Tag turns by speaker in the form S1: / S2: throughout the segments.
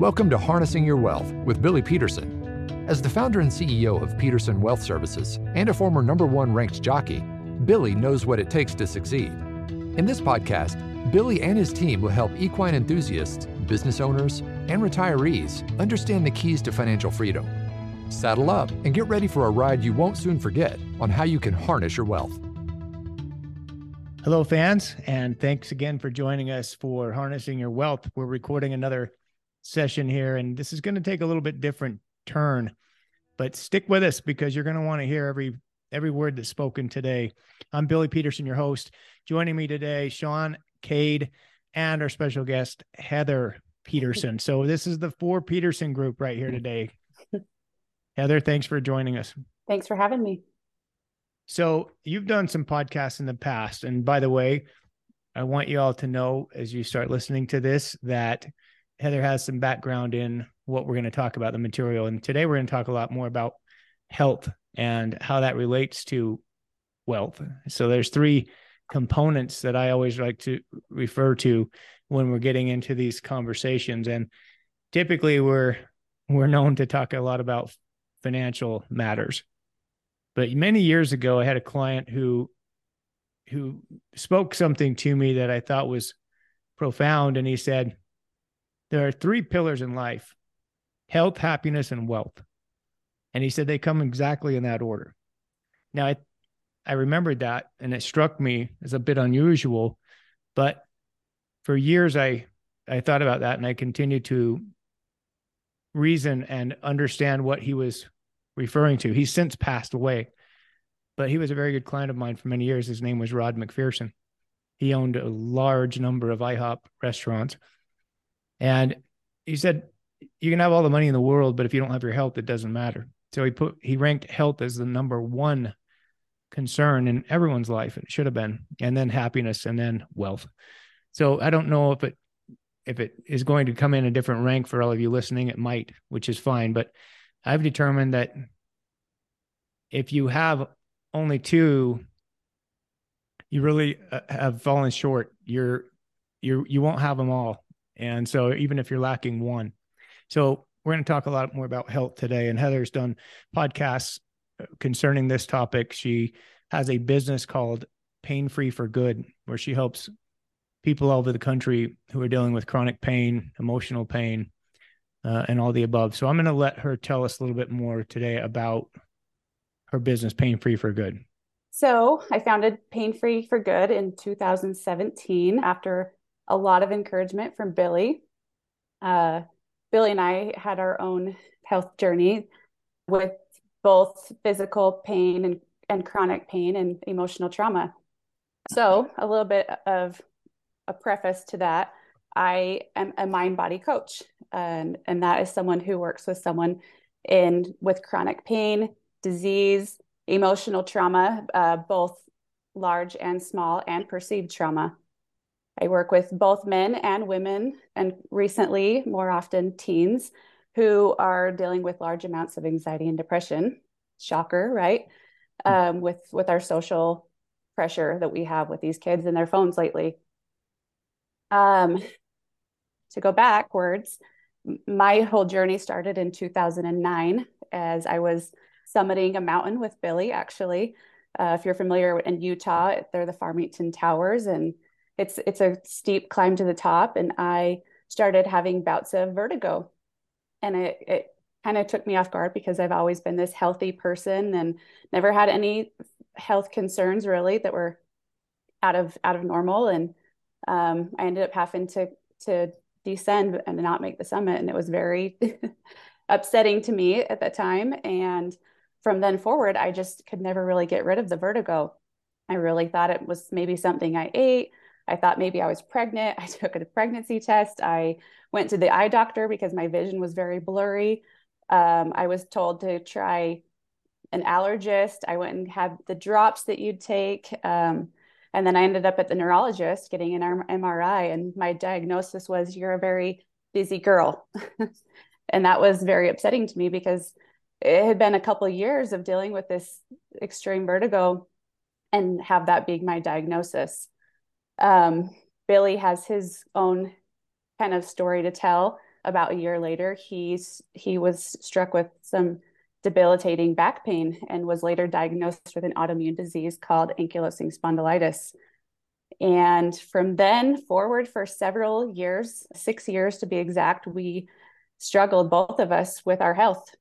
S1: Welcome to Harnessing Your Wealth with Billy Peterson. As the founder and CEO of Peterson Wealth Services and a former number one ranked jockey, Billy knows what it takes to succeed. In this podcast, Billy and his team will help equine enthusiasts, business owners, and retirees understand the keys to financial freedom. Saddle up and get ready for a ride you won't soon forget on how you can harness your wealth.
S2: Hello, fans, and thanks again for joining us for Harnessing Your Wealth. We're recording another session here, and this is going to take a little bit different turn, but stick with us because you're going to want to hear every every word that's spoken today. I'm Billy Peterson, your host. Joining me today, Shaun Cade, and our special guest, Heather Peterson. So this is the four Peterson group right here today. Heather, thanks for joining us.
S3: Thanks for having me.
S2: So you've done some podcasts in the past. And by the way, I want you all to know as you start listening to this that Heather has some background in what we're going to talk about the material. And today we're going to talk a lot more about health and how that relates to wealth. So there's three components that I always like to refer to when we're getting into these conversations. And typically we're we're known to talk a lot about financial matters. But many years ago I had a client who who spoke something to me that I thought was profound and he said there are three pillars in life health, happiness, and wealth. And he said they come exactly in that order. Now, I, I remembered that and it struck me as a bit unusual, but for years I, I thought about that and I continued to reason and understand what he was referring to. He's since passed away, but he was a very good client of mine for many years. His name was Rod McPherson. He owned a large number of IHOP restaurants and he said, you can have all the money in the world, but if you don't have your health, it doesn't matter. So he put, he ranked health as the number one concern in everyone's life. It should have been, and then happiness and then wealth. So I don't know if it, if it is going to come in a different rank for all of you listening, it might, which is fine. But I've determined that if you have only two, you really uh, have fallen short. You're, you you won't have them all and so even if you're lacking one. So we're going to talk a lot more about health today. And Heather's done podcasts concerning this topic. She has a business called Pain Free for Good, where she helps people all over the country who are dealing with chronic pain, emotional pain, uh, and all the above. So I'm going to let her tell us a little bit more today about her business, Pain Free for Good.
S3: So I founded Pain Free for Good in 2017 after a lot of encouragement from Billy. Uh, Billy and I had our own health journey with both physical pain and, and chronic pain and emotional trauma. So, a little bit of a preface to that I am a mind body coach, and, and that is someone who works with someone in with chronic pain, disease, emotional trauma, uh, both large and small, and perceived trauma. I work with both men and women, and recently, more often, teens who are dealing with large amounts of anxiety and depression. Shocker, right? Hmm. Um, with with our social pressure that we have with these kids and their phones lately. Um, to go backwards, my whole journey started in 2009 as I was summiting a mountain with Billy. Actually, uh, if you're familiar in Utah, they're the Farmington Towers, and it's it's a steep climb to the top and i started having bouts of vertigo. And it, it kind of took me off guard because i've always been this healthy person and never had any health concerns really that were out of out of normal. And um, i ended up having to to descend and not make the summit. And it was very upsetting to me at that time. And from then forward i just could never really get rid of the vertigo. I really thought it was maybe something i ate I thought maybe I was pregnant. I took a pregnancy test. I went to the eye doctor because my vision was very blurry. Um, I was told to try an allergist. I went and had the drops that you'd take. Um, and then I ended up at the neurologist getting an MRI, and my diagnosis was you're a very busy girl. and that was very upsetting to me because it had been a couple of years of dealing with this extreme vertigo and have that being my diagnosis. Um, Billy has his own kind of story to tell about a year later, he's he was struck with some debilitating back pain and was later diagnosed with an autoimmune disease called ankylosing spondylitis. And from then forward, for several years, six years to be exact, we struggled, both of us, with our health.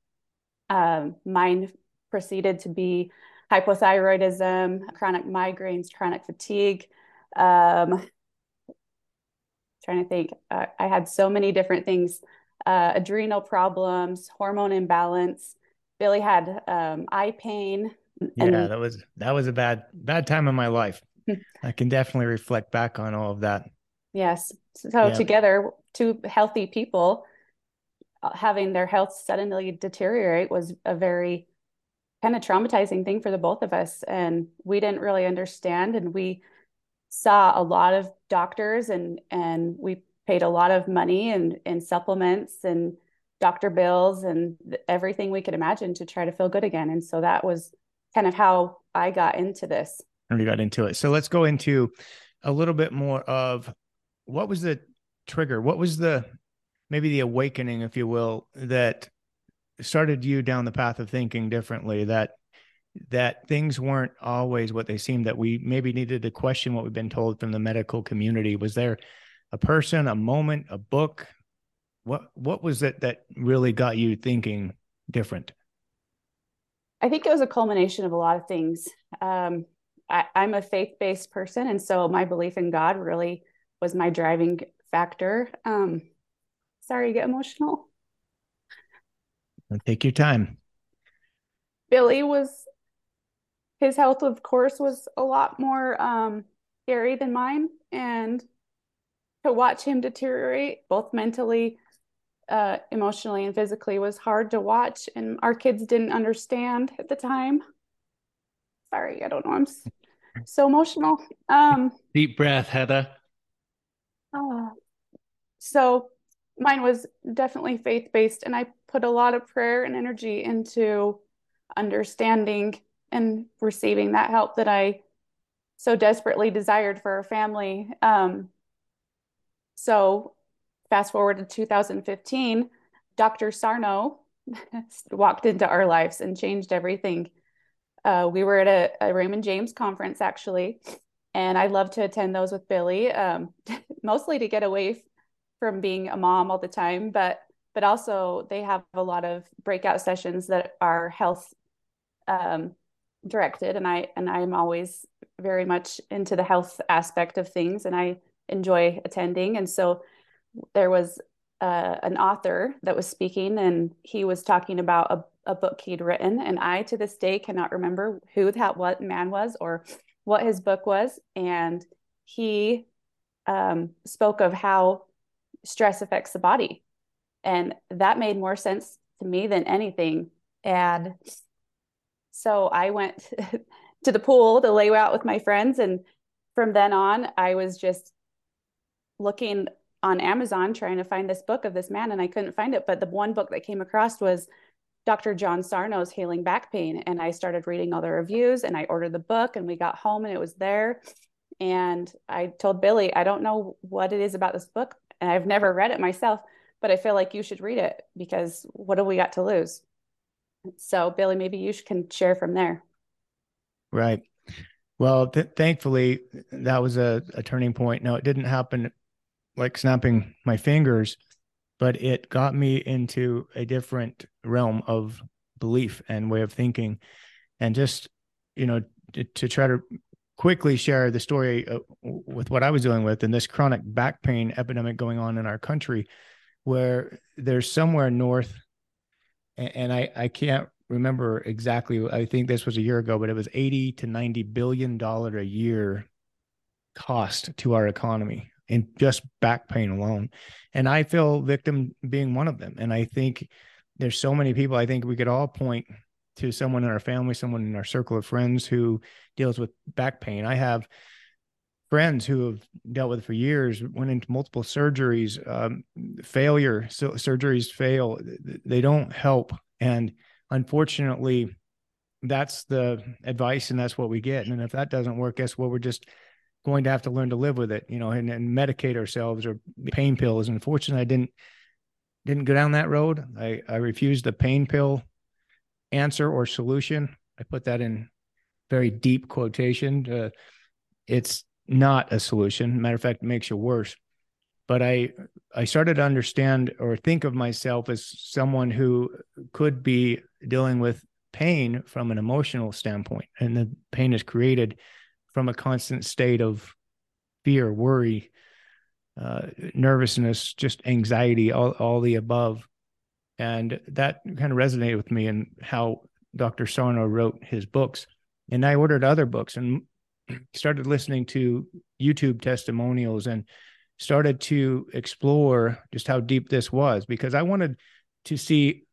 S3: Um, mine proceeded to be hypothyroidism, chronic migraines, chronic fatigue. Um, trying to think, uh, I had so many different things uh, adrenal problems, hormone imbalance. Billy had um, eye pain.
S2: Yeah, that was that was a bad bad time in my life. I can definitely reflect back on all of that.
S3: Yes. So yeah. together, two healthy people uh, having their health suddenly deteriorate was a very kind of traumatizing thing for the both of us. And we didn't really understand. And we saw a lot of doctors and and we paid a lot of money and, and supplements and doctor bills and everything we could imagine to try to feel good again. And so that was kind of how I got into this And
S2: we got into it. So let's go into a little bit more of what was the trigger? What was the maybe the awakening, if you will, that started you down the path of thinking differently that that things weren't always what they seemed that we maybe needed to question what we've been told from the medical community was there a person a moment a book what what was it that really got you thinking different
S3: i think it was a culmination of a lot of things um, I, I'm a faith based person. And so my belief in God really was my driving factor. Um, sorry, get emotional.
S2: Take your time.
S3: Billy was, his health, of course, was a lot more um, scary than mine. And to watch him deteriorate, both mentally, uh, emotionally, and physically, was hard to watch. And our kids didn't understand at the time. Sorry, I don't know. I'm so emotional. Um,
S4: Deep breath, Heather.
S3: Uh, so mine was definitely faith based, and I put a lot of prayer and energy into understanding and receiving that help that I so desperately desired for our family. Um, so, fast forward to 2015, Dr. Sarno walked into our lives and changed everything uh, we were at a, a, Raymond James conference actually, and I love to attend those with Billy, um, mostly to get away from being a mom all the time, but but also they have a lot of breakout sessions that are health um, directed, and I and I'm always very much into the health aspect of things, and I enjoy attending, and so there was uh, an author that was speaking, and he was talking about a a book he'd written. And I, to this day, cannot remember who that what man was or what his book was. And he um, spoke of how stress affects the body. And that made more sense to me than anything. And so I went to the pool to lay out with my friends. And from then on, I was just looking on Amazon trying to find this book of this man, and I couldn't find it. But the one book that came across was Dr. John Sarno's Healing Back Pain. And I started reading all the reviews and I ordered the book and we got home and it was there. And I told Billy, I don't know what it is about this book. And I've never read it myself, but I feel like you should read it because what do we got to lose? So, Billy, maybe you can share from there.
S2: Right. Well, th- thankfully, that was a, a turning point. Now, it didn't happen like snapping my fingers, but it got me into a different realm of belief and way of thinking and just you know to, to try to quickly share the story uh, with what i was dealing with and this chronic back pain epidemic going on in our country where there's somewhere north and, and i i can't remember exactly i think this was a year ago but it was 80 to 90 billion dollar a year cost to our economy in just back pain alone. And I feel victim being one of them. And I think there's so many people, I think we could all point to someone in our family, someone in our circle of friends who deals with back pain. I have friends who have dealt with it for years, went into multiple surgeries, um, failure, so surgeries fail, they don't help. And unfortunately, that's the advice and that's what we get. And if that doesn't work, guess what? We're just going to have to learn to live with it, you know, and, and medicate ourselves or pain pills. Unfortunately, I didn't didn't go down that road. I, I refused the pain pill answer or solution. I put that in very deep quotation. It's not a solution. Matter of fact, it makes you worse. But I I started to understand or think of myself as someone who could be dealing with pain from an emotional standpoint, and the pain is created from a constant state of fear, worry, uh, nervousness, just anxiety, all, all the above. And that kind of resonated with me and how Dr. Sarno wrote his books. And I ordered other books and started listening to YouTube testimonials and started to explore just how deep this was because I wanted to see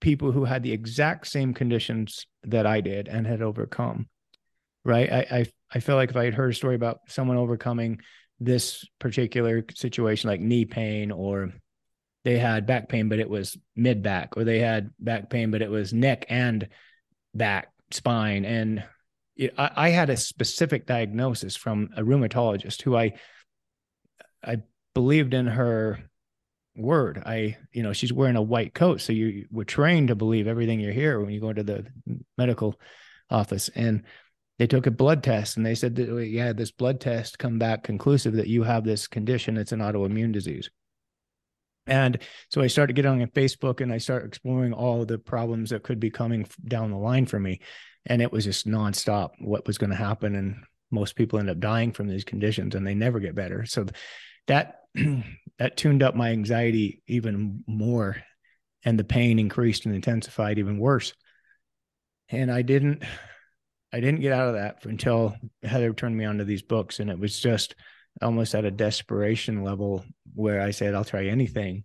S2: people who had the exact same conditions that I did and had overcome. Right. I, I, I felt like if I had heard a story about someone overcoming this particular situation, like knee pain, or they had back pain, but it was mid back, or they had back pain, but it was neck and back, spine. And it, I, I had a specific diagnosis from a rheumatologist who I, I believed in her word. I, you know, she's wearing a white coat. So you were trained to believe everything you hear when you go into the medical office. And they took a blood test and they said that yeah this blood test come back conclusive that you have this condition it's an autoimmune disease and so i started getting on facebook and i started exploring all the problems that could be coming down the line for me. And it was just nonstop what was going to happen. And most people end up dying from these conditions and they never get better. So that that tuned up my anxiety even more and the pain increased and intensified even worse. And i didn't I didn't get out of that until Heather turned me onto these books, and it was just almost at a desperation level where I said, "I'll try anything,"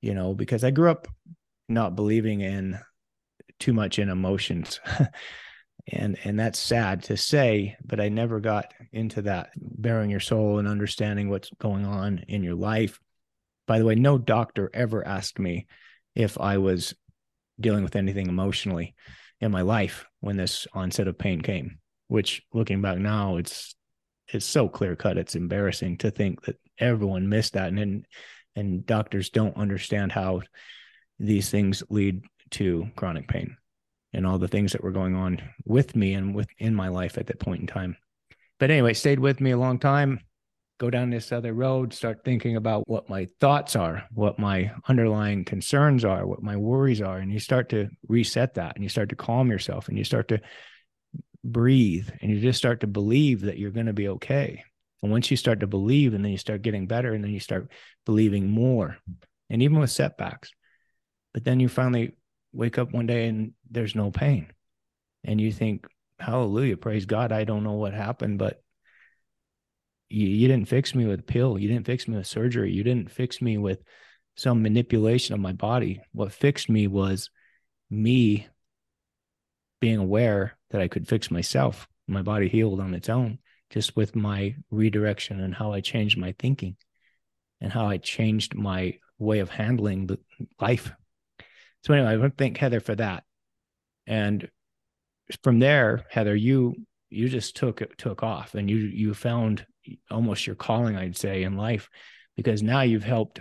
S2: you know, because I grew up not believing in too much in emotions. and and that's sad to say but i never got into that bearing your soul and understanding what's going on in your life by the way no doctor ever asked me if i was dealing with anything emotionally in my life when this onset of pain came which looking back now it's it's so clear cut it's embarrassing to think that everyone missed that and and, and doctors don't understand how these things lead to chronic pain and all the things that were going on with me and within my life at that point in time but anyway stayed with me a long time go down this other road, start thinking about what my thoughts are, what my underlying concerns are, what my worries are. And you start to reset that and you start to calm yourself and you start to breathe and you just start to believe that you're going to be okay. And once you start to believe and then you start getting better and then you start believing more, and even with setbacks, but then you finally wake up one day and there's no pain. And you think, hallelujah, praise God. I don't know what happened, but you, you didn't fix me with a pill. You didn't fix me with surgery. You didn't fix me with some manipulation of my body. What fixed me was me being aware that I could fix myself. My body healed on its own just with my redirection and how I changed my thinking and how I changed my way of handling the life. So anyway, I want to thank Heather for that. And from there, Heather, you you just took took off and you you found almost your calling, I'd say, in life, because now you've helped.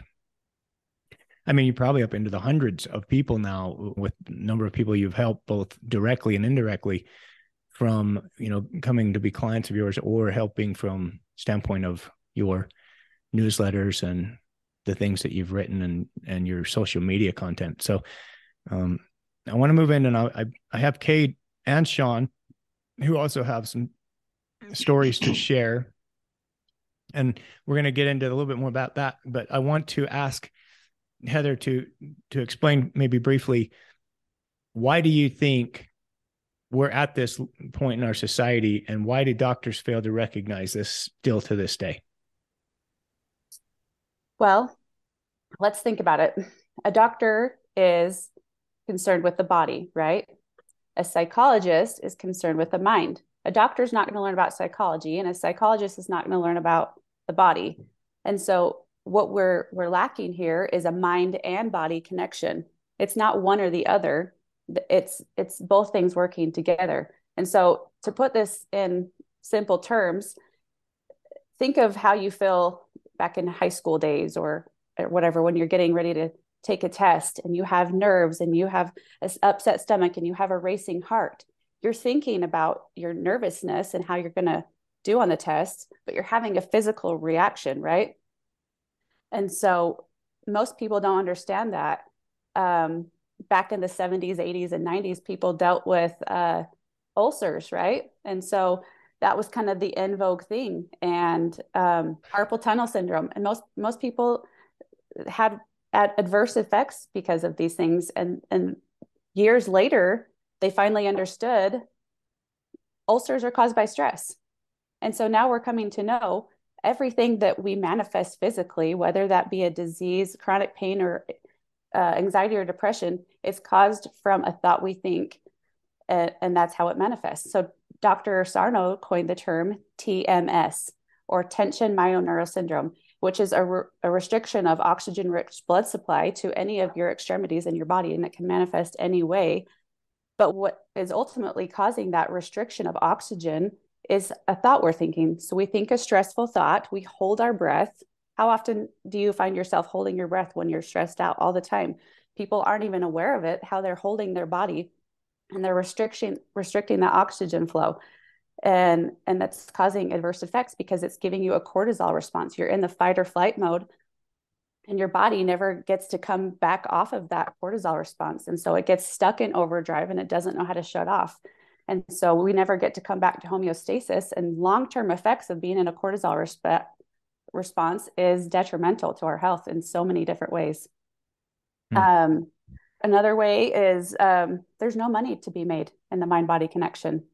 S2: I mean, you're probably up into the hundreds of people now with number of people you've helped both directly and indirectly from, you know, coming to be clients of yours or helping from standpoint of your newsletters and the things that you've written and and your social media content. So um, I want to move in and I I have Cade and Shaun who also have some stories to share and we're going to get into a little bit more about that but i want to ask heather to to explain maybe briefly why do you think we're at this point in our society and why do doctors fail to recognize this still to this day?
S3: Well let's think about it. A doctor is concerned with the body right? A psychologist is concerned with the mind. A doctor is not going to learn about psychology and a psychologist is not going to learn about the body. And so what we're we're lacking here is a mind and body connection. It's not one or the other. It's it's both things working together. And so to put this in simple terms, think of how you feel back in high school days or, or whatever when you're getting ready to take a test and you have nerves and you have an upset stomach and you have a racing heart, you're thinking about your nervousness and how you're going to do on the test, but you're having a physical reaction, right? And so most people don't understand that. Um, back in the 70s, 80s, and 90s, people dealt with uh, ulcers, right? And so that was kind of the in vogue thing, and um, carpal tunnel syndrome. And most most people had adverse effects because of these things. And and years later, they finally understood ulcers are caused by stress. And so now we're coming to know everything that we manifest physically, whether that be a disease, chronic pain, or uh, anxiety or depression, is caused from a thought we think, uh, and that's how it manifests. So Dr. Sarno coined the term TMS, or tension myoneural syndrome, which is a, re- a restriction of oxygen-rich blood supply to any of your extremities in your body, and it can manifest any way. But what is ultimately causing that restriction of oxygen is a thought we're thinking. So we think a stressful thought, we hold our breath. How often do you find yourself holding your breath when you're stressed out all the time? People aren't even aware of it, how they're holding their body and they're restricting restricting the oxygen flow. And and that's causing adverse effects because it's giving you a cortisol response. You're in the fight or flight mode and your body never gets to come back off of that cortisol response. And so it gets stuck in overdrive and it doesn't know how to shut off. And so we never get to come back to homeostasis. And long term effects of being in a cortisol resp- response is detrimental to our health in so many different ways. Mm. Um, another way is um, there's no money to be made in the mind body connection.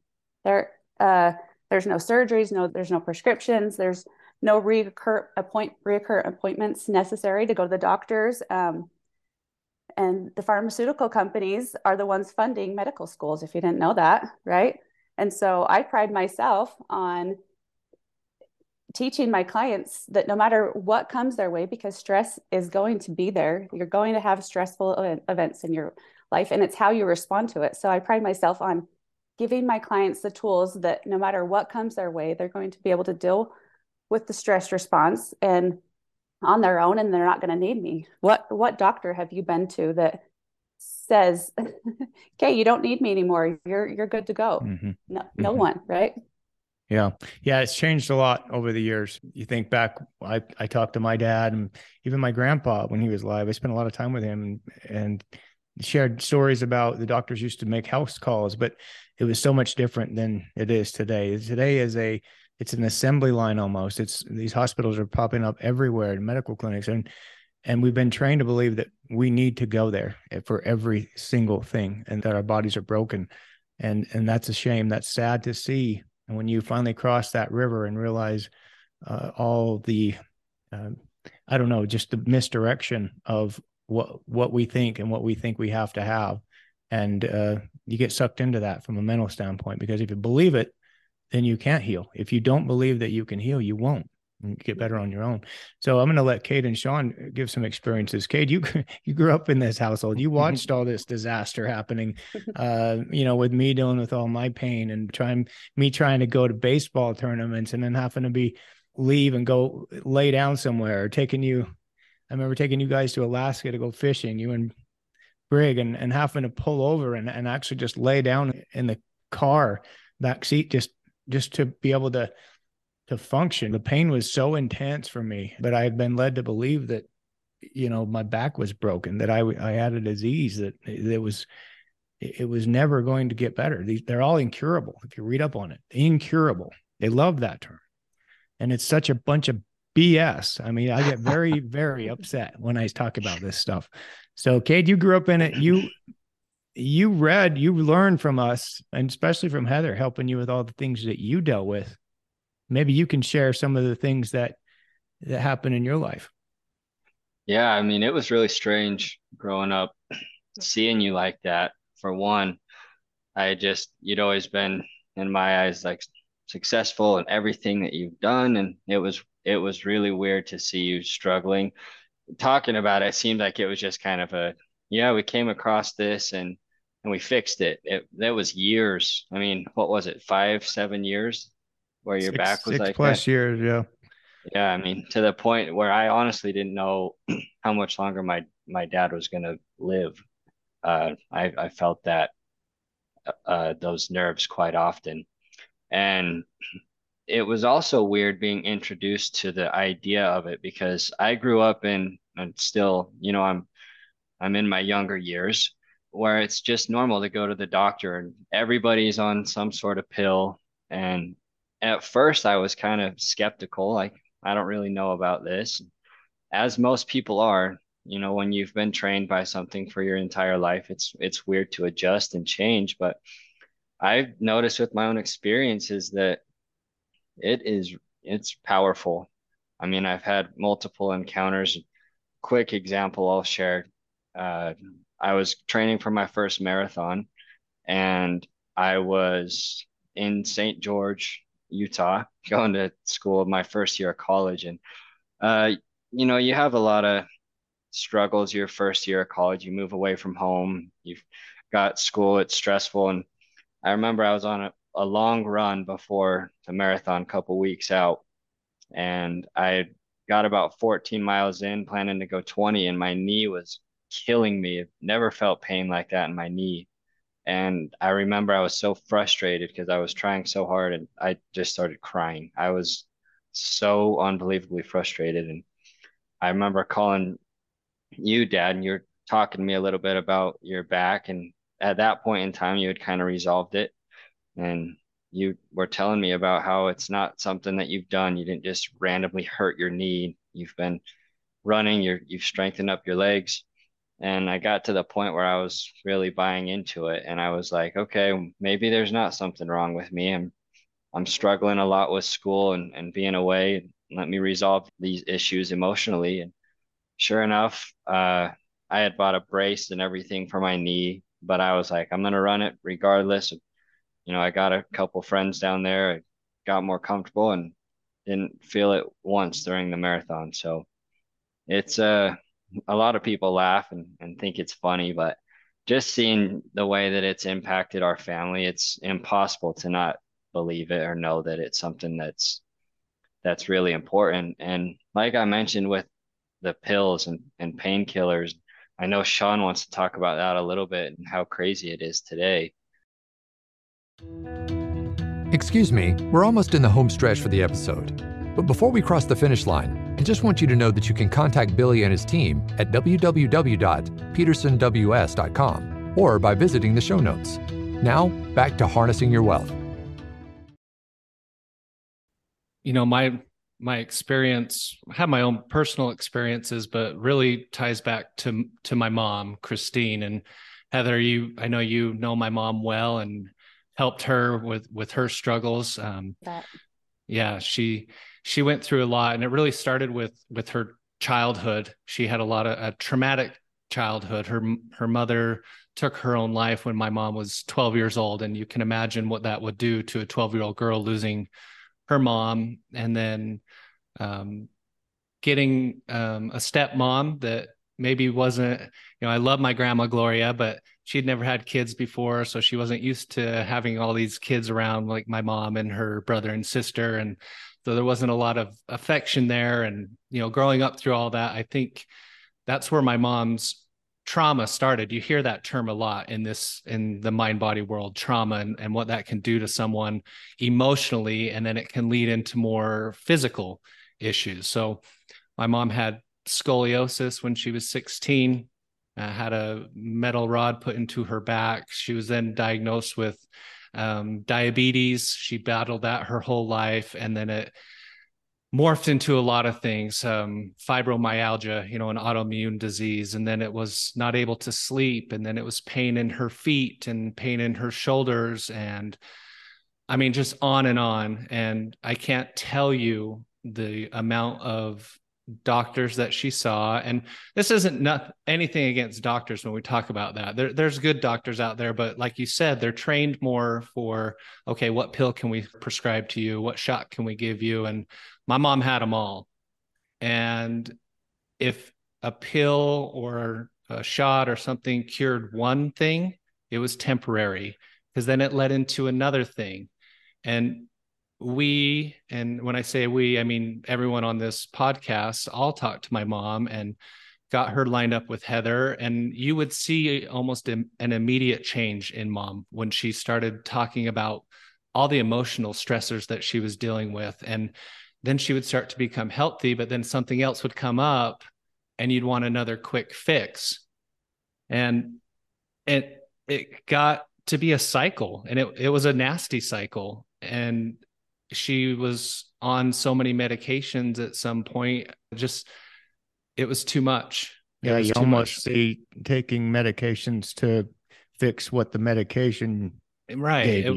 S3: There, uh, there's no surgeries, no, there's no prescriptions, there's no reoccur appoint reoccur appointments necessary to go to the doctors. Um, and the pharmaceutical companies are the ones funding medical schools, if you didn't know that, right? And so I pride myself on teaching my clients that no matter what comes their way, because stress is going to be there, you're going to have stressful events in your life, and it's how you respond to it. So I pride myself on giving my clients the tools that no matter what comes their way, they're going to be able to deal with the stress response and on their own and they're not going to need me. What? What doctor have you been to that says okay you don't need me anymore. You're you're good to go. Mm-hmm. no no mm-hmm. one right?
S2: Yeah. Yeah it's changed a lot over the years. You think back i i talked to my dad and even my grandpa when he was alive. I spent a lot of time with him and, and shared stories about the doctors used to make house calls but it was so much different than it is today. Today is a it's an assembly line almost. It's these hospitals are popping up everywhere in medical clinics, and and we've been trained to believe that we need to go there for every single thing, and that our bodies are broken, and and that's a shame. That's sad to see. And when you finally cross that river and realize uh, all the, uh, I don't know, just the misdirection of what what we think and what we think we have to have, and uh, you get sucked into that from a mental standpoint because if you believe it then you can't heal. If you don't believe that you can heal, you won't you get better on your own. So I'm going to let Cade and Shaun give some experiences. Cade, you you grew up in this household. You watched all this disaster happening. Uh, you know, with me dealing with all my pain and trying me trying to go to baseball tournaments and then having to be leave and go lay down somewhere. Or taking you, I remember taking you guys to Alaska to go fishing. You and Brig and and having to pull over and and actually just lay down in the car back seat just just to be able to to function. The pain was so intense for me, but I had been led to believe that you know my back was broken, that I I had a disease that it was it was never going to get better. These they're all incurable. If you read up on it, incurable. They love that term, and it's such a bunch of BS. I mean, I get very very upset when I talk about this stuff. So, Cade, you grew up in it. You you read, you learned from us, and especially from Heather, helping you with all the things that you dealt with. Maybe you can share some of the things that that happened in your life.
S4: Yeah, I mean, it was really strange growing up, seeing you like that. For one, I just you'd always been in my eyes like successful in everything that you've done, and it was it was really weird to see you struggling. Talking about it, it seemed like it was just kind of a yeah, we came across this and and we fixed it. It that was years. I mean, what was it? Five, seven years where your
S2: six,
S4: back was
S2: six
S4: like
S2: plus
S4: that?
S2: years, yeah.
S4: Yeah, I mean, to the point where I honestly didn't know how much longer my my dad was going to live. Uh, I I felt that uh, those nerves quite often, and it was also weird being introduced to the idea of it because I grew up in and still, you know, I'm I'm in my younger years where it's just normal to go to the doctor and everybody's on some sort of pill. And at first I was kind of skeptical, like I don't really know about this. As most people are, you know, when you've been trained by something for your entire life, it's it's weird to adjust and change, but I've noticed with my own experiences that it is it's powerful. I mean, I've had multiple encounters. Quick example I'll share. Uh, I was training for my first marathon, and I was in St. George, Utah, going to school my first year of college. And uh, you know, you have a lot of struggles your first year of college. You move away from home. You've got school. It's stressful. And I remember I was on a, a long run before the marathon, couple weeks out, and I got about 14 miles in, planning to go 20, and my knee was killing me. never felt pain like that in my knee. And I remember I was so frustrated because I was trying so hard and I just started crying. I was so unbelievably frustrated. And I remember calling you, Dad, and you're talking to me a little bit about your back. And at that point in time, you had kind of resolved it and you were telling me about how it's not something that you've done. You didn't just randomly hurt your knee. You've been running, you're you've strengthened up your legs. And I got to the point where I was really buying into it. And I was like, okay, maybe there's not something wrong with me. I'm I'm struggling a lot with school and, and being away. Let me resolve these issues emotionally. And sure enough, uh, I had bought a brace and everything for my knee, but I was like, I'm gonna run it regardless you know, I got a couple friends down there, I got more comfortable and didn't feel it once during the marathon. So it's uh, a lot of people laugh and, and think it's funny, but just seeing the way that it's impacted our family, it's impossible to not believe it or know that it's something that's that's really important. And like I mentioned with the pills and, and painkillers, I know Shaun wants to talk about that a little bit and how crazy it is today.
S1: Excuse me, we're almost in the home stretch for the episode. But before we cross the finish line, I just want you to know that you can contact Billy and his team at www.petersonws.com or by visiting the show notes. Now, back to harnessing your wealth.
S5: You know, my my experience I have my own personal experiences, but really ties back to to my mom, Christine. And Heather, you I know you know my mom well and helped her with with her struggles. Um, yeah, she she went through a lot, and it really started with with her childhood. She had a lot of a traumatic childhood. Her her mother took her own life when my mom was 12 years old, and you can imagine what that would do to a 12 year old girl losing her mom, and then um, getting um, a stepmom that maybe wasn't. You know, I love my grandma Gloria, but she'd never had kids before so she wasn't used to having all these kids around like my mom and her brother and sister and so there wasn't a lot of affection there. And you know growing up through all that i think that's where my mom's trauma started. You hear that term a lot in this in the mind body world trauma and, and what that can do to someone emotionally. And then it can lead into more physical issues. So my mom had scoliosis when she was 16 uh, had a metal rod put into her back. She was then diagnosed with um, diabetes. She battled that her whole life, and then it morphed into a lot of things um, fibromyalgia you know an autoimmune disease and then it was not able to sleep and then it was pain in her feet and pain in her shoulders and i mean just on and on and i can't tell you the amount of doctors that she saw. And this isn't not anything against doctors when we talk about that. There, there's good doctors out there but like you said they're trained more for okay what pill can we prescribe to you? What shot can we give you? And my mom had them all. And if a pill or a shot or something cured one thing it was temporary because then it led into another thing. And we, and when I say we, I mean everyone on this podcast, all talked to my mom and got her lined up with Heather. And you would see almost an immediate change in mom when she started talking about all the emotional stressors that she was dealing with. And then she would start to become healthy, but then something else would come up and you'd want another quick fix. And it it got to be a cycle and it, it was a nasty cycle. And she was on so many medications at some point, just it was too much.
S2: Yeah, you almost much. see taking medications to fix what the medication
S5: right. It,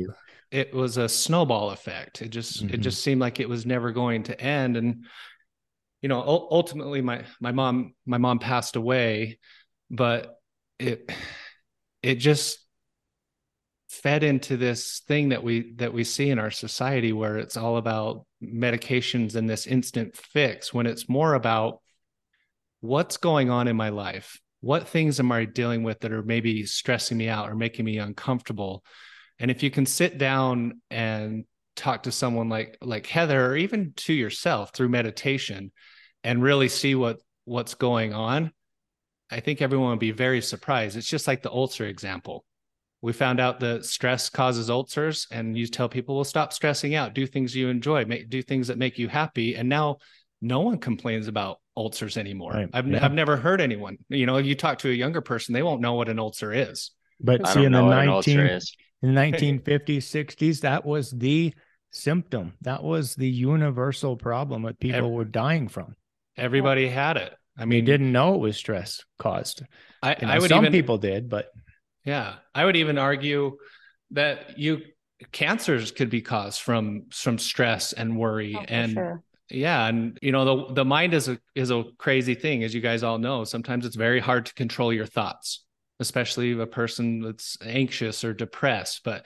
S5: it, was a snowball effect. It just mm-hmm. it just seemed like it was never going to end. And you know, ultimately, my my mom my mom passed away, but it it just fed into this thing that we that we see in our society where it's all about medications and this instant fix when it's more about what's going on in my life what things am i dealing with that are maybe stressing me out or making me uncomfortable? And if you can sit down and talk to someone like like heather or even to yourself through meditation and really see what what's going on i think everyone would be very surprised. It's just like the ulcer example we found out that stress causes ulcers and you tell people well stop stressing out. Do things you enjoy. Make do things that make you happy. And now no one complains about ulcers anymore. Right. I've, yeah. I've never heard anyone you know if you talk to a younger person they won't know what an ulcer is.
S2: But see in the 19 in the 1950s 60s that was the symptom. That was the universal problem that people Every, were dying from.
S5: everybody had it.
S2: I mean didn't know it was stress caused.
S5: I, you know, I would
S2: some
S5: even,
S2: people did but
S5: yeah. I would even argue that you cancers could be caused from from stress and worry oh, and sure. yeah and you know the the mind is a is a crazy thing as you guys all know. Sometimes it's very hard to control your thoughts especially a person that's anxious or depressed but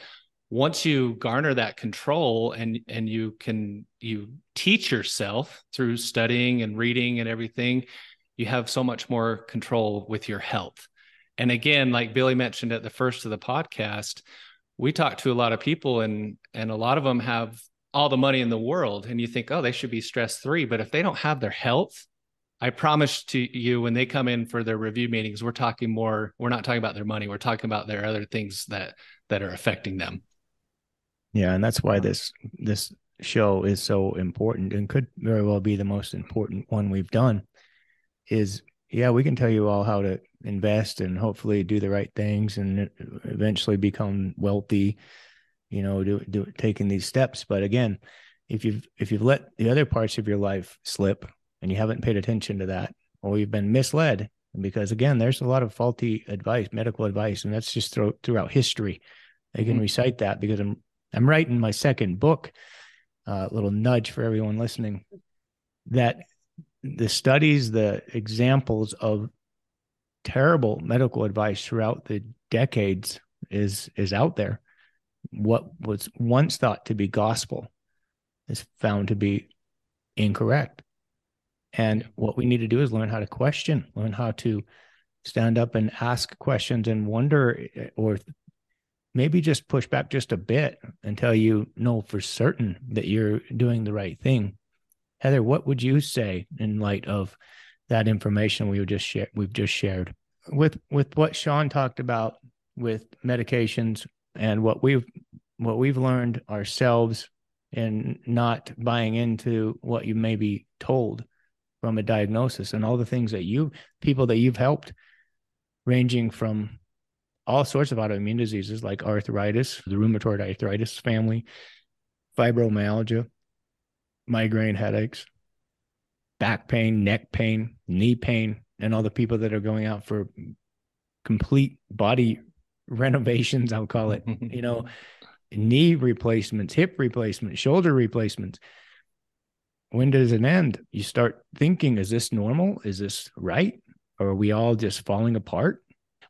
S5: once you garner that control and and you can you teach yourself through studying and reading and everything you have so much more control with your health and again like billy mentioned at the first of the podcast we talk to a lot of people and and a lot of them have all the money in the world. And you think oh they should be stress three but if they don't have their health i promise to you when they come in for their review meetings we're talking more we're not talking about their money. We're talking about their other things that that are affecting them.
S2: Yeah and that's why this this show is so important and could very well be the most important one we've done is yeah we can tell you all how to invest and hopefully do the right things and eventually become wealthy you know do, do taking these steps but again if you've if you've let the other parts of your life slip and you haven't paid attention to that or you've been misled because again there's a lot of faulty advice medical advice and that's just through, throughout history i can mm-hmm. recite that because i'm i'm writing my second book a uh, little nudge for everyone listening that the studies the examples of terrible medical advice throughout the decades is is out there. What was once thought to be gospel is found to be incorrect. And what we need to do is learn how to question, learn how to stand up and ask questions and wonder eh, or maybe just push back just a bit until you know for certain that you're doing the right thing. Heather, what would you say in light of that information we just shared we've just shared. With with what Shaun talked about with medications and what we've what we've learned ourselves and not buying into what you may be told from a diagnosis and all the things that you people that you've helped ranging from all sorts of autoimmune diseases like arthritis the rheumatoid arthritis family fibromyalgia migraine headaches back pain, neck pain, knee pain, and all the people that are going out for complete body renovations, I'll call it, you know, knee replacements, hip replacements, shoulder replacements. When does it end? You start thinking, is this normal? Is this right? Or are we all just falling apart?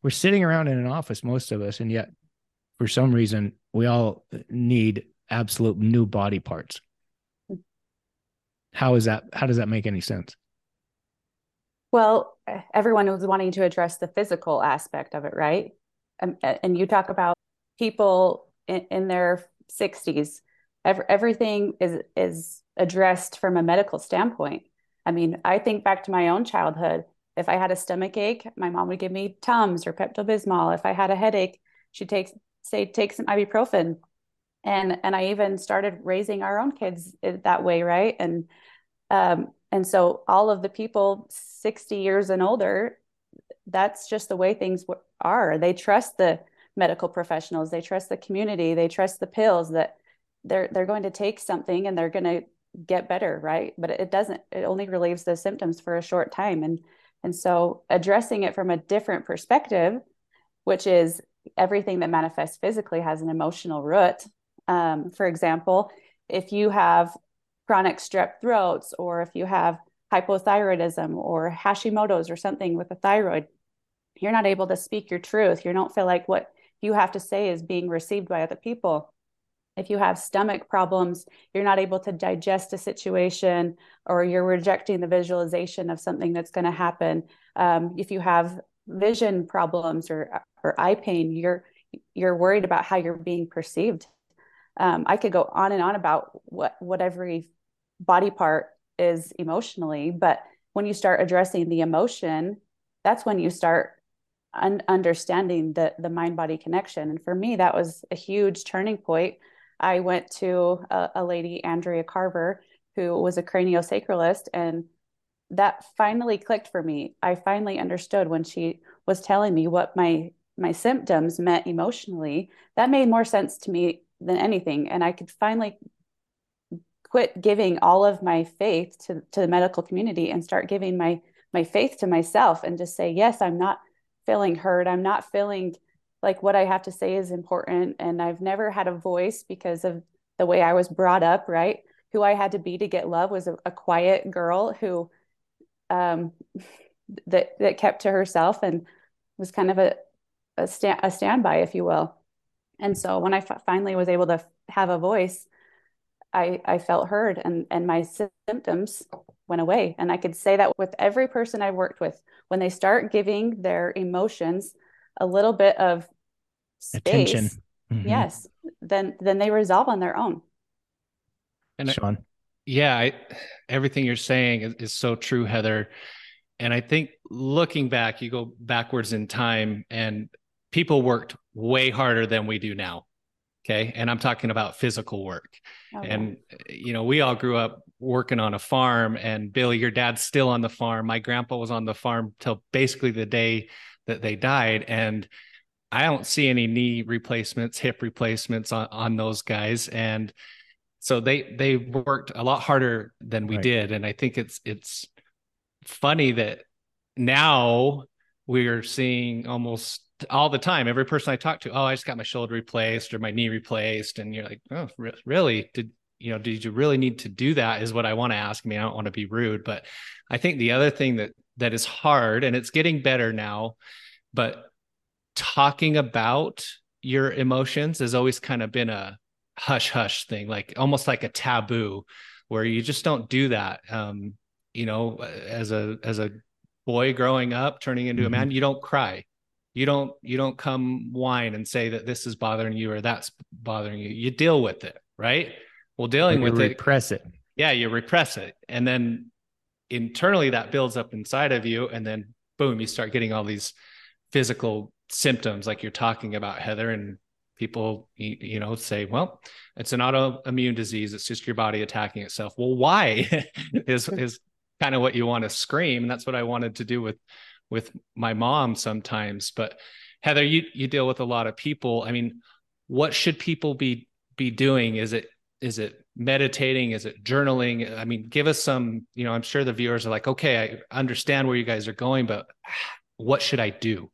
S2: We're sitting around in an office, most of us, and yet for some reason, we all need absolute new body parts. How is that? How does that make any sense?
S3: Well, everyone was wanting to address the physical aspect of it, right? Um, and, and you talk about people in, in their 60s Every, everything is is addressed from a medical standpoint. I mean, I think back to my own childhood. If I had a stomach ache, my mom would give me Tums or Pepto Bismol. If I had a headache, she'd say take some ibuprofen. And and I even started raising our own kids that way, right? And um, and so all of the people 60 years and older, that's just the way things are. They trust the medical professionals, they trust the community, they trust the pills that they're they're going to take something and they're going to get better, right? But it doesn't. It only relieves the symptoms for a short time, and and so addressing it from a different perspective, which is everything that manifests physically has an emotional root. Um, for example, if you have chronic strep throats, or if you have hypothyroidism or Hashimoto's or something with the thyroid, you're not able to speak your truth. You don't feel like what you have to say is being received by other people if you have stomach problems, you're not able to digest a situation or you're rejecting the visualization of something that's going to happen. Um, if you have vision problems or, or eye pain, you're you're worried about how you're being perceived. Um, I could go on and on about what what every body part is emotionally, but when you start addressing the emotion, that's when you start un- understanding the the mind body connection. And for me, that was a huge turning point I went to a, a lady, Andrea Carver, who was a craniosacralist, and that finally clicked for me. I finally understood when she was telling me what my my symptoms meant emotionally. That made more sense to me than anything, and I could finally quit giving all of my faith to, to the medical community and start giving my my faith to myself and just say yes i'm not feeling hurt i'm not feeling like what I have to say is important. And I've never had a voice because of the way I was brought up, right? Who I had to be to get love was a, a quiet girl who um, that that kept to herself and was kind of a a, stand, a standby, if you will. And so when I f- finally was able to f- have a voice, I I felt heard, and and my symptoms went away. And I could say that with every person I've worked with, when they start giving their emotions a little bit of space, attention, mm-hmm. yes, then then they resolve on their own.
S5: And Shaun, yeah, I, everything you're saying is, is so true, Heather. And I think looking back, you go backwards in time, and people worked way harder than we do now. Okay. And I'm talking about physical work. Oh, okay. And, you know, we all grew up working on a farm. And Billy, your dad's still on the farm. My grandpa was on the farm till basically the day that they died. And I don't see any knee replacements, hip replacements on, on those guys. And so they they worked a lot harder than we right. did. And I think it's it's funny that now we're seeing almost all the time. Every person i talk to oh i just got my shoulder replaced or my knee replaced. And you're like oh really? Did you know did you really need to do that? is what i want to ask. I mean i don't want to be rude but i think the other thing that that is hard and it's getting better now but talking about your emotions has always kind of been a hush hush thing like almost like a taboo where you just don't do that. Um you know as a as a boy growing up turning into mm-hmm. a man you don't cry you don't you don't come whine and say that this is bothering you or that's bothering you. You deal with it right? Well dealing with
S2: it you repress it.
S5: Yeah you repress it. And then internally that builds up inside of you and then boom you start getting all these physical symptoms like you're talking about heather and people you know say well it's an autoimmune disease. It's just your body attacking itself. Well why is is kind of what you want to scream. And that's what i wanted to do with with my mom sometimes but heather you you deal with a lot of people. I mean what should people be be doing? Is it is it meditating? Is it journaling? I mean give us some you know i'm sure the viewers are like okay i understand where you guys are going but what should i do?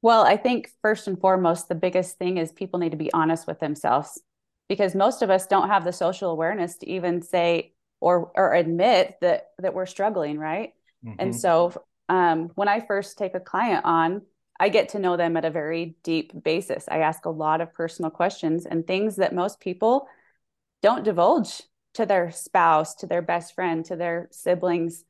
S3: Well i think first and foremost the biggest thing is people need to be honest with themselves because most of us don't have the social awareness to even say or or admit that that we're struggling right? Mm-hmm. and so um, when i first take a client on I get to know them at a very deep basis. I ask a lot of personal questions and things that most people don't divulge to their spouse, to their best friend, to their siblings.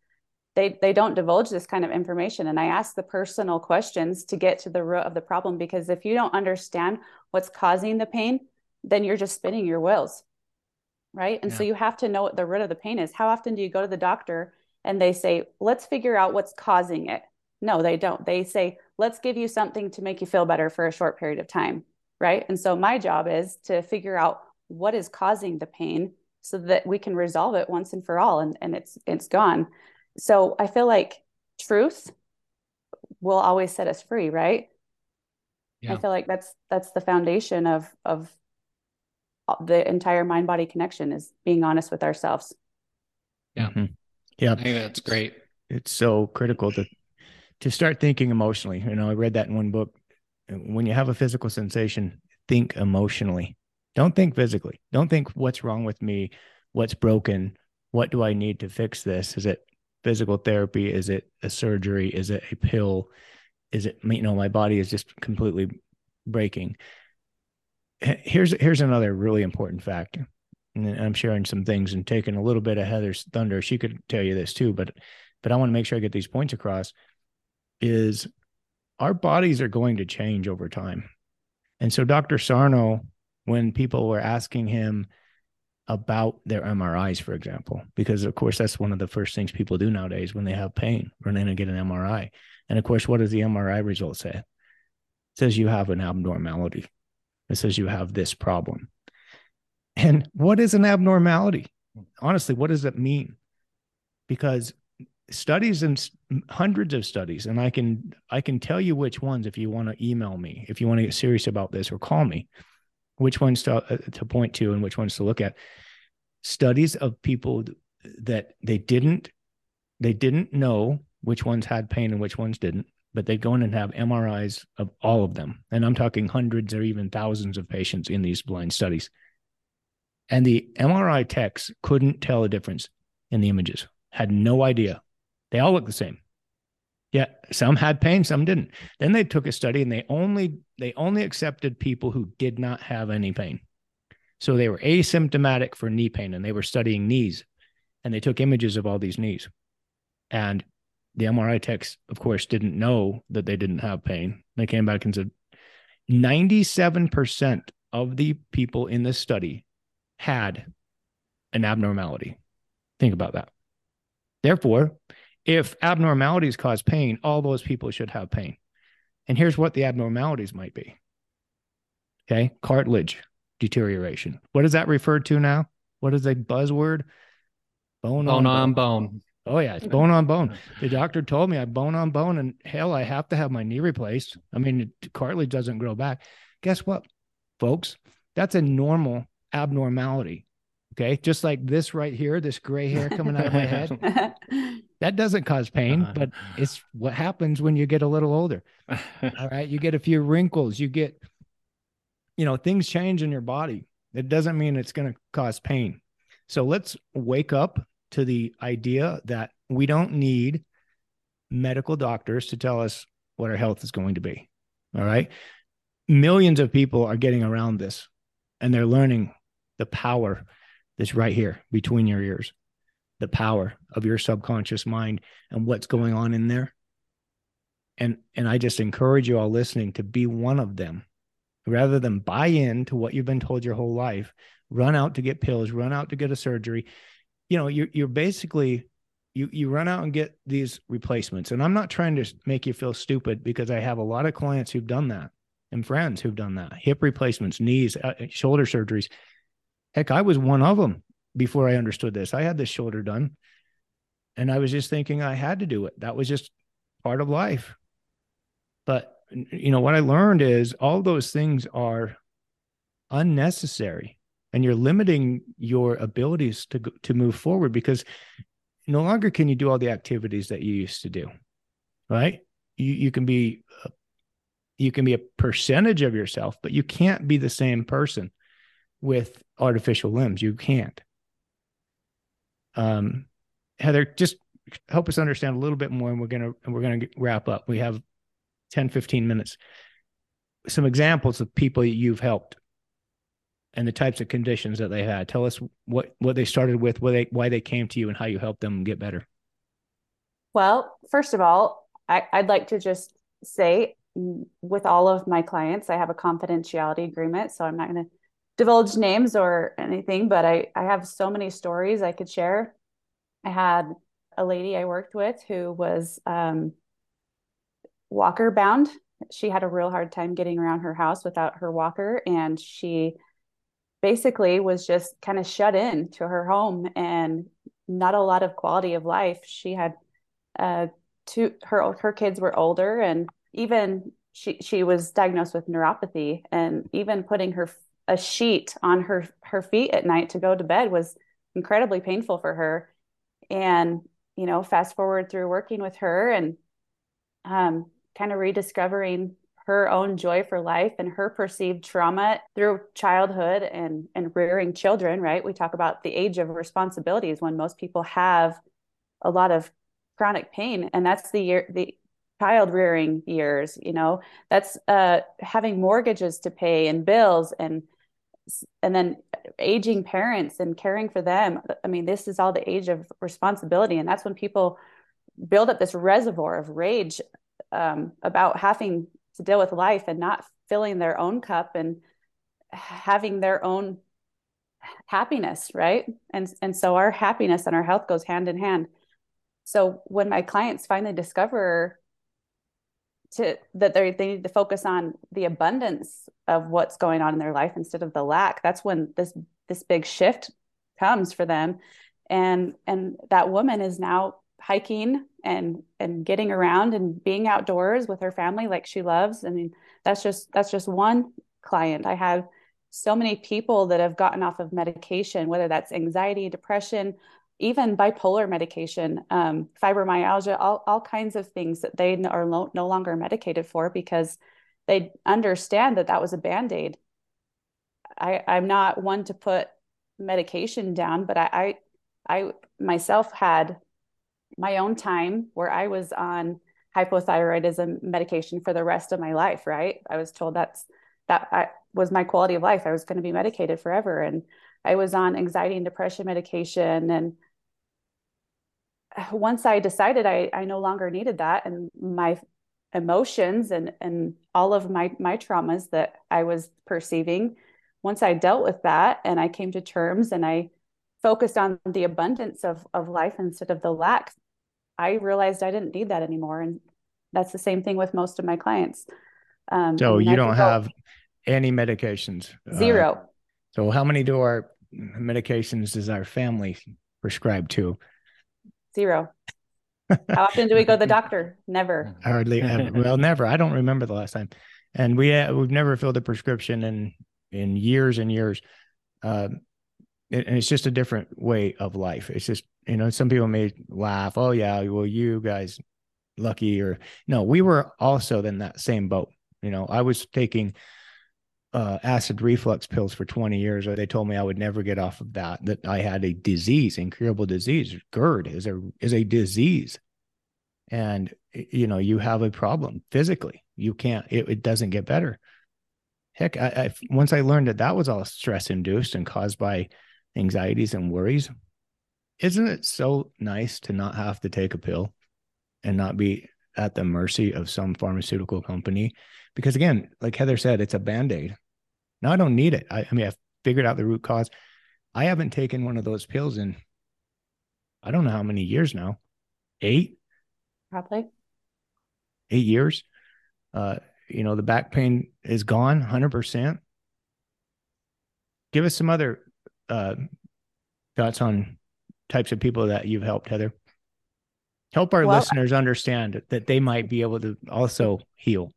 S3: They they don't divulge this kind of information and I ask the personal questions to get to the root of the problem because if you don't understand what's causing the pain, then you're just spinning your wheels. Right. And
S5: Yeah.
S3: so you have to know what the root of the pain is. How often do you go to the doctor and they say, let's figure out what's causing it? No, they don't. They say, let's give you something to make you feel better for a short period of time. Right. And so my job is to figure out what is causing the pain so that we can resolve it once and for all and, and it's it's gone. So I feel like truth will always set us free, right?
S5: Yeah.
S3: I feel like that's that's the foundation of of the entire mind body connection is being honest with ourselves.
S5: Yeah.
S2: Mhm. Yeah.
S5: I think that's great.
S2: It's so critical to to start thinking emotionally. You know, I read that in one book. When you have a physical sensation, think emotionally. Don't think physically. Don't think what's wrong with me, what's broken, what do I need to fix this? Is it physical therapy? Is it a surgery? Is it a pill? Is it you know my body is just completely breaking? Here's here's another really important fact. And I'm sharing some things and taking a little bit of Heather's thunder. She could tell you this too, but but I want to make sure I get these points across. Is our bodies are going to change over time. And so Dr. Sarno, when people were asking him about their MRIs, for example, because of course that's one of the first things people do nowadays when they have pain, run in and get an MRI. And of course, what does the MRI result say? It says you have an abnormality. It says you have this problem. And what is an abnormality? Honestly, what does it mean? Because studies and hundreds of studies, and I can I can tell you which ones if you want to email me, if you want to get serious about this, or call me, which ones to uh, to point to and which ones to look at. Studies of people that they didn't they didn't know which ones had pain and which ones didn't, but they'd go in and have MRIs of all of them, and I'm talking hundreds or even thousands of patients in these blind studies. And the MRI techs couldn't tell a difference in the images, had no idea. They all look the same. Yeah, some had pain, some didn't. Then they took a study and they only they only accepted people who did not have any pain. So they were asymptomatic for knee pain and they were studying knees and they took images of all these knees. And the MRI techs, of course, didn't know that they didn't have pain. They came back and said 97% of the people in this study had an abnormality. Think about that. Therefore, if abnormalities cause pain, all those people should have pain. And here's what the abnormalities might be. Okay, cartilage deterioration. What is that referred to now? What is a buzzword? Bone,
S5: Bone on
S2: bone.
S5: bone.
S2: Oh yeah, it's bone on bone. The doctor told me I bone on bone, and hell, I have to have my knee replaced. I mean, cartilage doesn't grow back. Guess what, folks? That's a normal abnormality. Okay, just like this right here, this gray hair coming out of my head, that doesn't cause pain,
S5: Uh-huh.
S2: but it's what happens when you get a little older. All right, you get a few wrinkles, you get, you know, things change in your body. It doesn't mean it's going to cause pain. So let's wake up to the idea that we don't need medical doctors to tell us what our health is going to be. All right. Millions of people are getting around this and they're learning the power that's right here between your ears, the power of your subconscious mind and what's going on in there. And and I just encourage you all listening to be one of them rather than buy in to what you've been told your whole life, run out to get pills, run out to get a surgery. You know, you're you're basically you you run out and get these replacements. And I'm not trying to make you feel stupid because I have a lot of clients who've done that and friends who've done that. Hip replacements, knees, uh, shoulder surgeries. Heck, I was one of them before I understood this. I had this shoulder done and I was just thinking I had to do it. That was just part of life. But you know what I learned is all those things are unnecessary and you're limiting your abilities to to move forward because no longer can you do all the activities that you used to do. Right? You you can be uh, you can be a percentage of yourself, but you can't be the same person with artificial limbs. You can't. Um, Heather, just help us understand a little bit more, and we're gonna and we're gonna wrap up. We have 10, 15 minutes. Some examples of people you've helped and the types of conditions that they had. Tell us what what they started with, why they why they came to you, and how you helped them get better.
S3: Well, first of all, I, I'd like to just say with all of my clients, I have a confidentiality agreement, so I'm not going to divulge names or anything, but I, I have so many stories I could share. I had a lady I worked with who was um, walker bound. She had a real hard time getting around her house without her walker, and she basically was just kind of shut in to her home and not a lot of quality of life. She had uh, two her her kids were older, and even she she was diagnosed with neuropathy, and even putting her a sheet on her her feet at night to go to bed was incredibly painful for her. And you know, fast forward through working with her and um, kind of rediscovering her own joy for life and her perceived trauma through childhood and and rearing children right we talk about the age of responsibilities when most people have a lot of chronic pain and that's the year the child rearing years you know that's uh having mortgages to pay and bills and and then aging parents and caring for them i mean this is all the age of responsibility and that's when people build up this reservoir of rage um, about having to deal with life and not filling their own cup and having their own happiness right? And and so our happiness and our health goes hand in hand. So when my clients finally discover to that they they need to focus on the abundance of what's going on in their life instead of the lack. That's when this this big shift comes for them. And and that woman is now hiking and and getting around and being outdoors with her family like she loves. I mean that's just that's just one client. I have so many people that have gotten off of medication whether that's anxiety depression even bipolar medication um, fibromyalgia all, all kinds of things that they are no longer medicated for because they understand that that was a band-aid I, i'm not one to put medication down but I, I i myself had my own time where I was on hypothyroidism medication for the rest of my life, right? I was told that's that I, was my quality of life. I was going to be medicated forever. And I was on anxiety and depression medication. And once I decided I, I no longer needed that and my emotions and, and all of my, my traumas that I was perceiving, once I dealt with that and I came to terms and I focused on the abundance of, of life instead of the lack, I realized I didn't need that anymore. And that's the same thing with most of my clients.
S2: Um, so you don't have any medications?
S3: Uh, Zero. Uh,
S2: so how many do our medications does our family prescribe to?
S3: Zero. How often do we go to the doctor? Never.
S2: Hardly ever. Well, never. I don't remember the last time. And we uh, we've never filled a prescription in in years and years. Uh, it, and it's just a different way of life. It's just you know some people may laugh, oh yeah, well you guys lucky or no, we were also in that same boat. You know, I was taking uh, acid reflux pills for 20 years, or they told me I would never get off of that. That I had a disease, incurable disease. GERD is a is a disease, and you know you have a problem physically. You can't. It, it doesn't get better. Heck, I, I once I learned that that was all stress induced and caused by anxieties and worries, isn't it so nice to not have to take a pill and not be at the mercy of some pharmaceutical company? Because again, like Heather said, it's a band aid. Now I don't need it. I, I mean, I've figured out the root cause. I haven't taken one of those pills in I don't know how many years now. Eight?
S3: Probably.
S2: Eight years. Uh, you know, the back pain is gone 100%. Give us some other uh, thoughts on types of people that you've helped, Heather? Help our well, listeners understand that they might be able to also heal.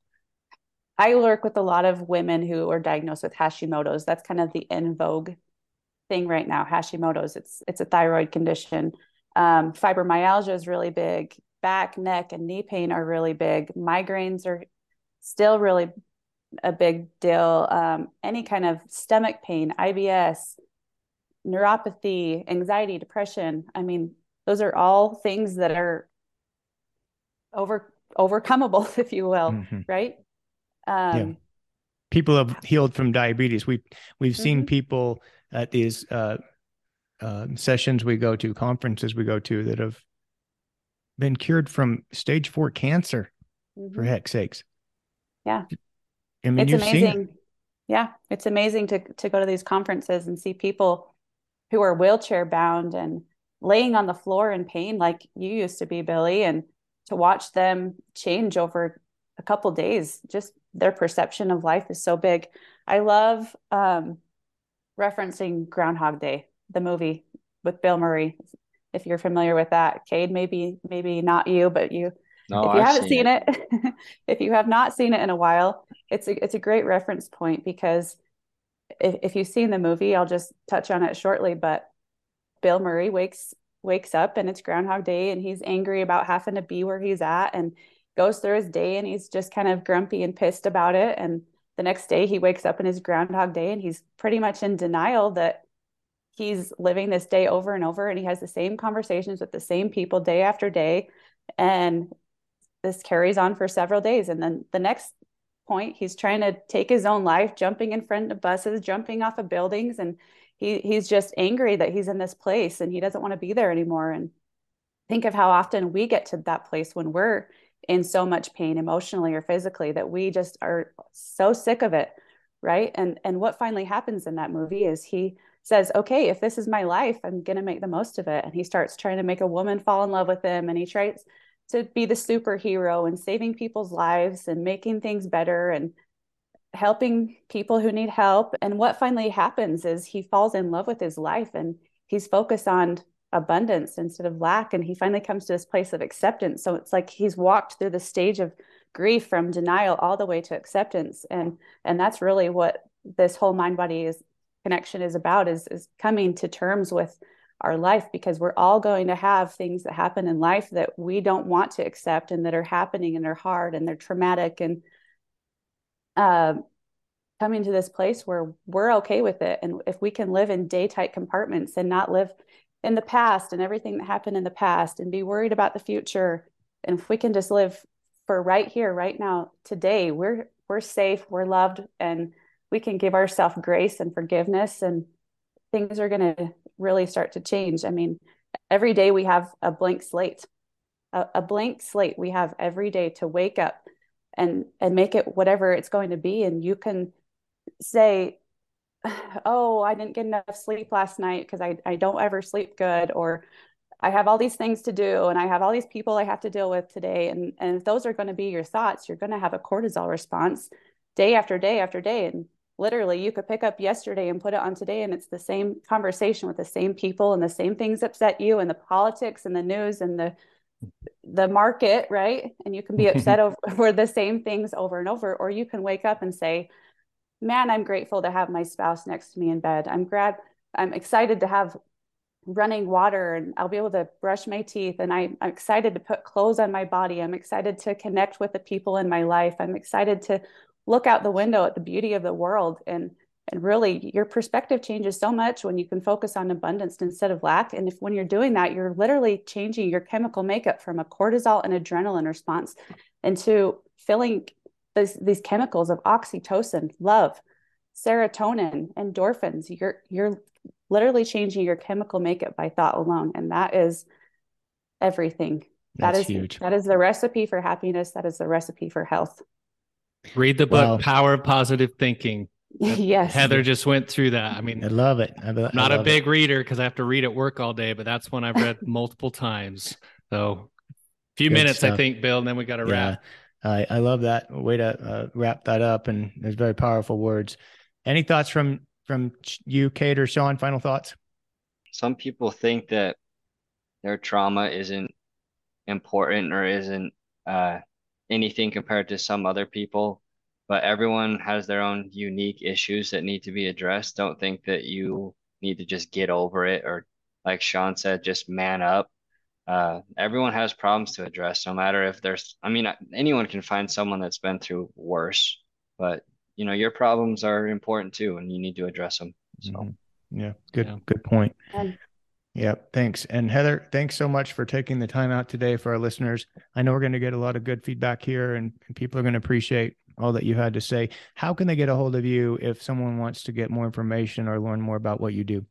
S3: I work with a lot of women who are diagnosed with Hashimoto's. That's kind of the in vogue thing right now. Hashimoto's. It's it's a thyroid condition. Um, fibromyalgia is really big. Back, neck, and knee pain are really big. Migraines are still really a big deal. Um, any kind of stomach pain, IBS, neuropathy, anxiety, depression. I mean, those are all things that are over overcomable, if you will, mm-hmm. right? Um, yeah.
S2: People have healed from diabetes. We we've mm-hmm. seen people at these uh, uh, sessions we go to, conferences we go to, that have been cured from stage four cancer. Mm-hmm. For heck's sakes.
S3: Yeah, I mean, it's amazing Yeah, it's amazing to to go to these conferences and see people who are wheelchair bound and laying on the floor in pain like you used to be, Billy, and to watch them change over a couple days, just their perception of life is so big. I love um, referencing Groundhog Day, the movie with Bill Murray. If you're familiar with that, Cade, maybe maybe not you, but you. No, if you I've haven't seen, seen it, it if you have not seen it in a while, it's a it's a great reference point because if, if you've seen the movie, I'll just touch on it shortly. But Bill Murray wakes wakes up and it's Groundhog Day and he's angry about having to be where he's at and goes through his day and he's just kind of grumpy and pissed about it. And the next day he wakes up in his Groundhog Day and he's pretty much in denial that he's living this day over and over and he has the same conversations with the same people day after day. And this carries on for several days. And then the next point, he's trying to take his own life, jumping in front of buses, jumping off of buildings. And he he's just angry that he's in this place and he doesn't want to be there anymore. And think of how often we get to that place when we're in so much pain emotionally or physically that we just are so sick of it right? And and what finally happens in that movie is he says okay if this is my life i'm going to make the most of it. And he starts trying to make a woman fall in love with him and he tries to be the superhero and saving people's lives and making things better and helping people who need help. And what finally happens is he falls in love with his life and he's focused on abundance instead of lack. And he finally comes to this place of acceptance. So it's like he's walked through the stage of grief from denial all the way to acceptance. And and that's really what this whole mind body is connection is about is is coming to terms with our life because we're all going to have things that happen in life that we don't want to accept and that are happening and they're hard and they're traumatic. And uh, coming to this place where we're okay with it. And if we can live in day tight compartments and not live in the past and everything that happened in the past and be worried about the future. And if we can just live for right here right now today we're we're safe we're loved and we can give ourselves grace and forgiveness and things are going to really start to change. I mean every day we have a blank slate a, a blank slate we have every day to wake up and and make it whatever it's going to be. And you can say oh, I didn't get enough sleep last night because I, I don't ever sleep good, or I have all these things to do and I have all these people I have to deal with today. And, and if those are going to be your thoughts, you're going to have a cortisol response day after day after day. And literally, you could pick up yesterday and put it on today, and it's the same conversation with the same people and the same things upset you, and the politics and the news and the the market, right? And you can be upset over, over the same things over and over, or you can wake up and say, man, I'm grateful to have my spouse next to me in bed. I'm glad, I'm excited to have running water and I'll be able to brush my teeth. And I, I'm excited to put clothes on my body. I'm excited to connect with the people in my life. I'm excited to look out the window at the beauty of the world. And, and really, your perspective changes so much when you can focus on abundance instead of lack. And if when you're doing that, you're literally changing your chemical makeup from a cortisol and adrenaline response into feeling these, these chemicals of oxytocin, love, serotonin, endorphins. You're you're literally changing your chemical makeup by thought alone, and that is everything. That's that is huge. That is the recipe for happiness. That is the recipe for health.
S5: Read the book Power of Positive Thinking.
S3: yes.
S5: Heather just went through that. I mean,
S2: I love it. I,
S5: am not a big it. reader because I have to read at work all day, but that's one I've read multiple times. So a few Good minutes, stuff. I think, Bill, and then we got to yeah. wrap.
S2: I, I love that way to uh, wrap that up, and there's very powerful words. Any thoughts from from you, Cade or Shaun? Final thoughts.
S4: Some people think that their trauma isn't important or isn't uh, anything compared to some other people, but everyone has their own unique issues that need to be addressed. Don't think that you need to just get over it or, like Shaun said, just man up uh, everyone has problems to address, no matter if there's, I mean, anyone can find someone that's been through worse, but you know, your problems are important too, and you need to address them. So,
S2: mm-hmm. yeah, good, yeah. good point. Yeah, thanks. And Heather, thanks so much for taking the time out today for our listeners. I know we're going to get a lot of good feedback here and, and people are going to appreciate all that you had to say. How can they get a hold of you if someone wants to get more information or learn more about what you do?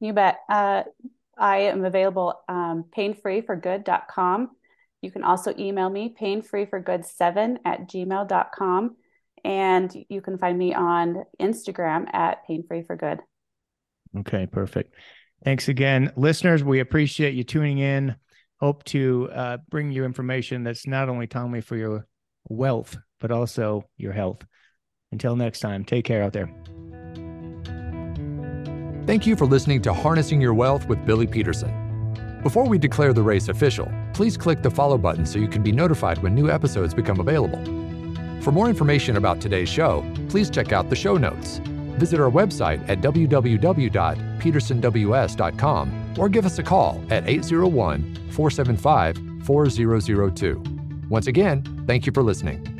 S3: You bet. Uh, I am available um, painfreeforgood.com. You can also email me painfreeforgood7 at gmail.com. And you can find me on Instagram at Pain Free for Good.
S2: Okay, perfect. Thanks again. Listeners, we appreciate you tuning in. Hope to uh, bring you information that's not only timely for your wealth, but also your health. Until next time, take care out there.
S1: Thank you for listening to Harnessing Your Wealth with Billy Peterson. Before we declare the race official, please click the follow button so you can be notified when new episodes become available. For more information about today's show, please check out the show notes. Visit our website at www.petersonws.com or give us a call at 801 475 4002. Once again, thank you for listening.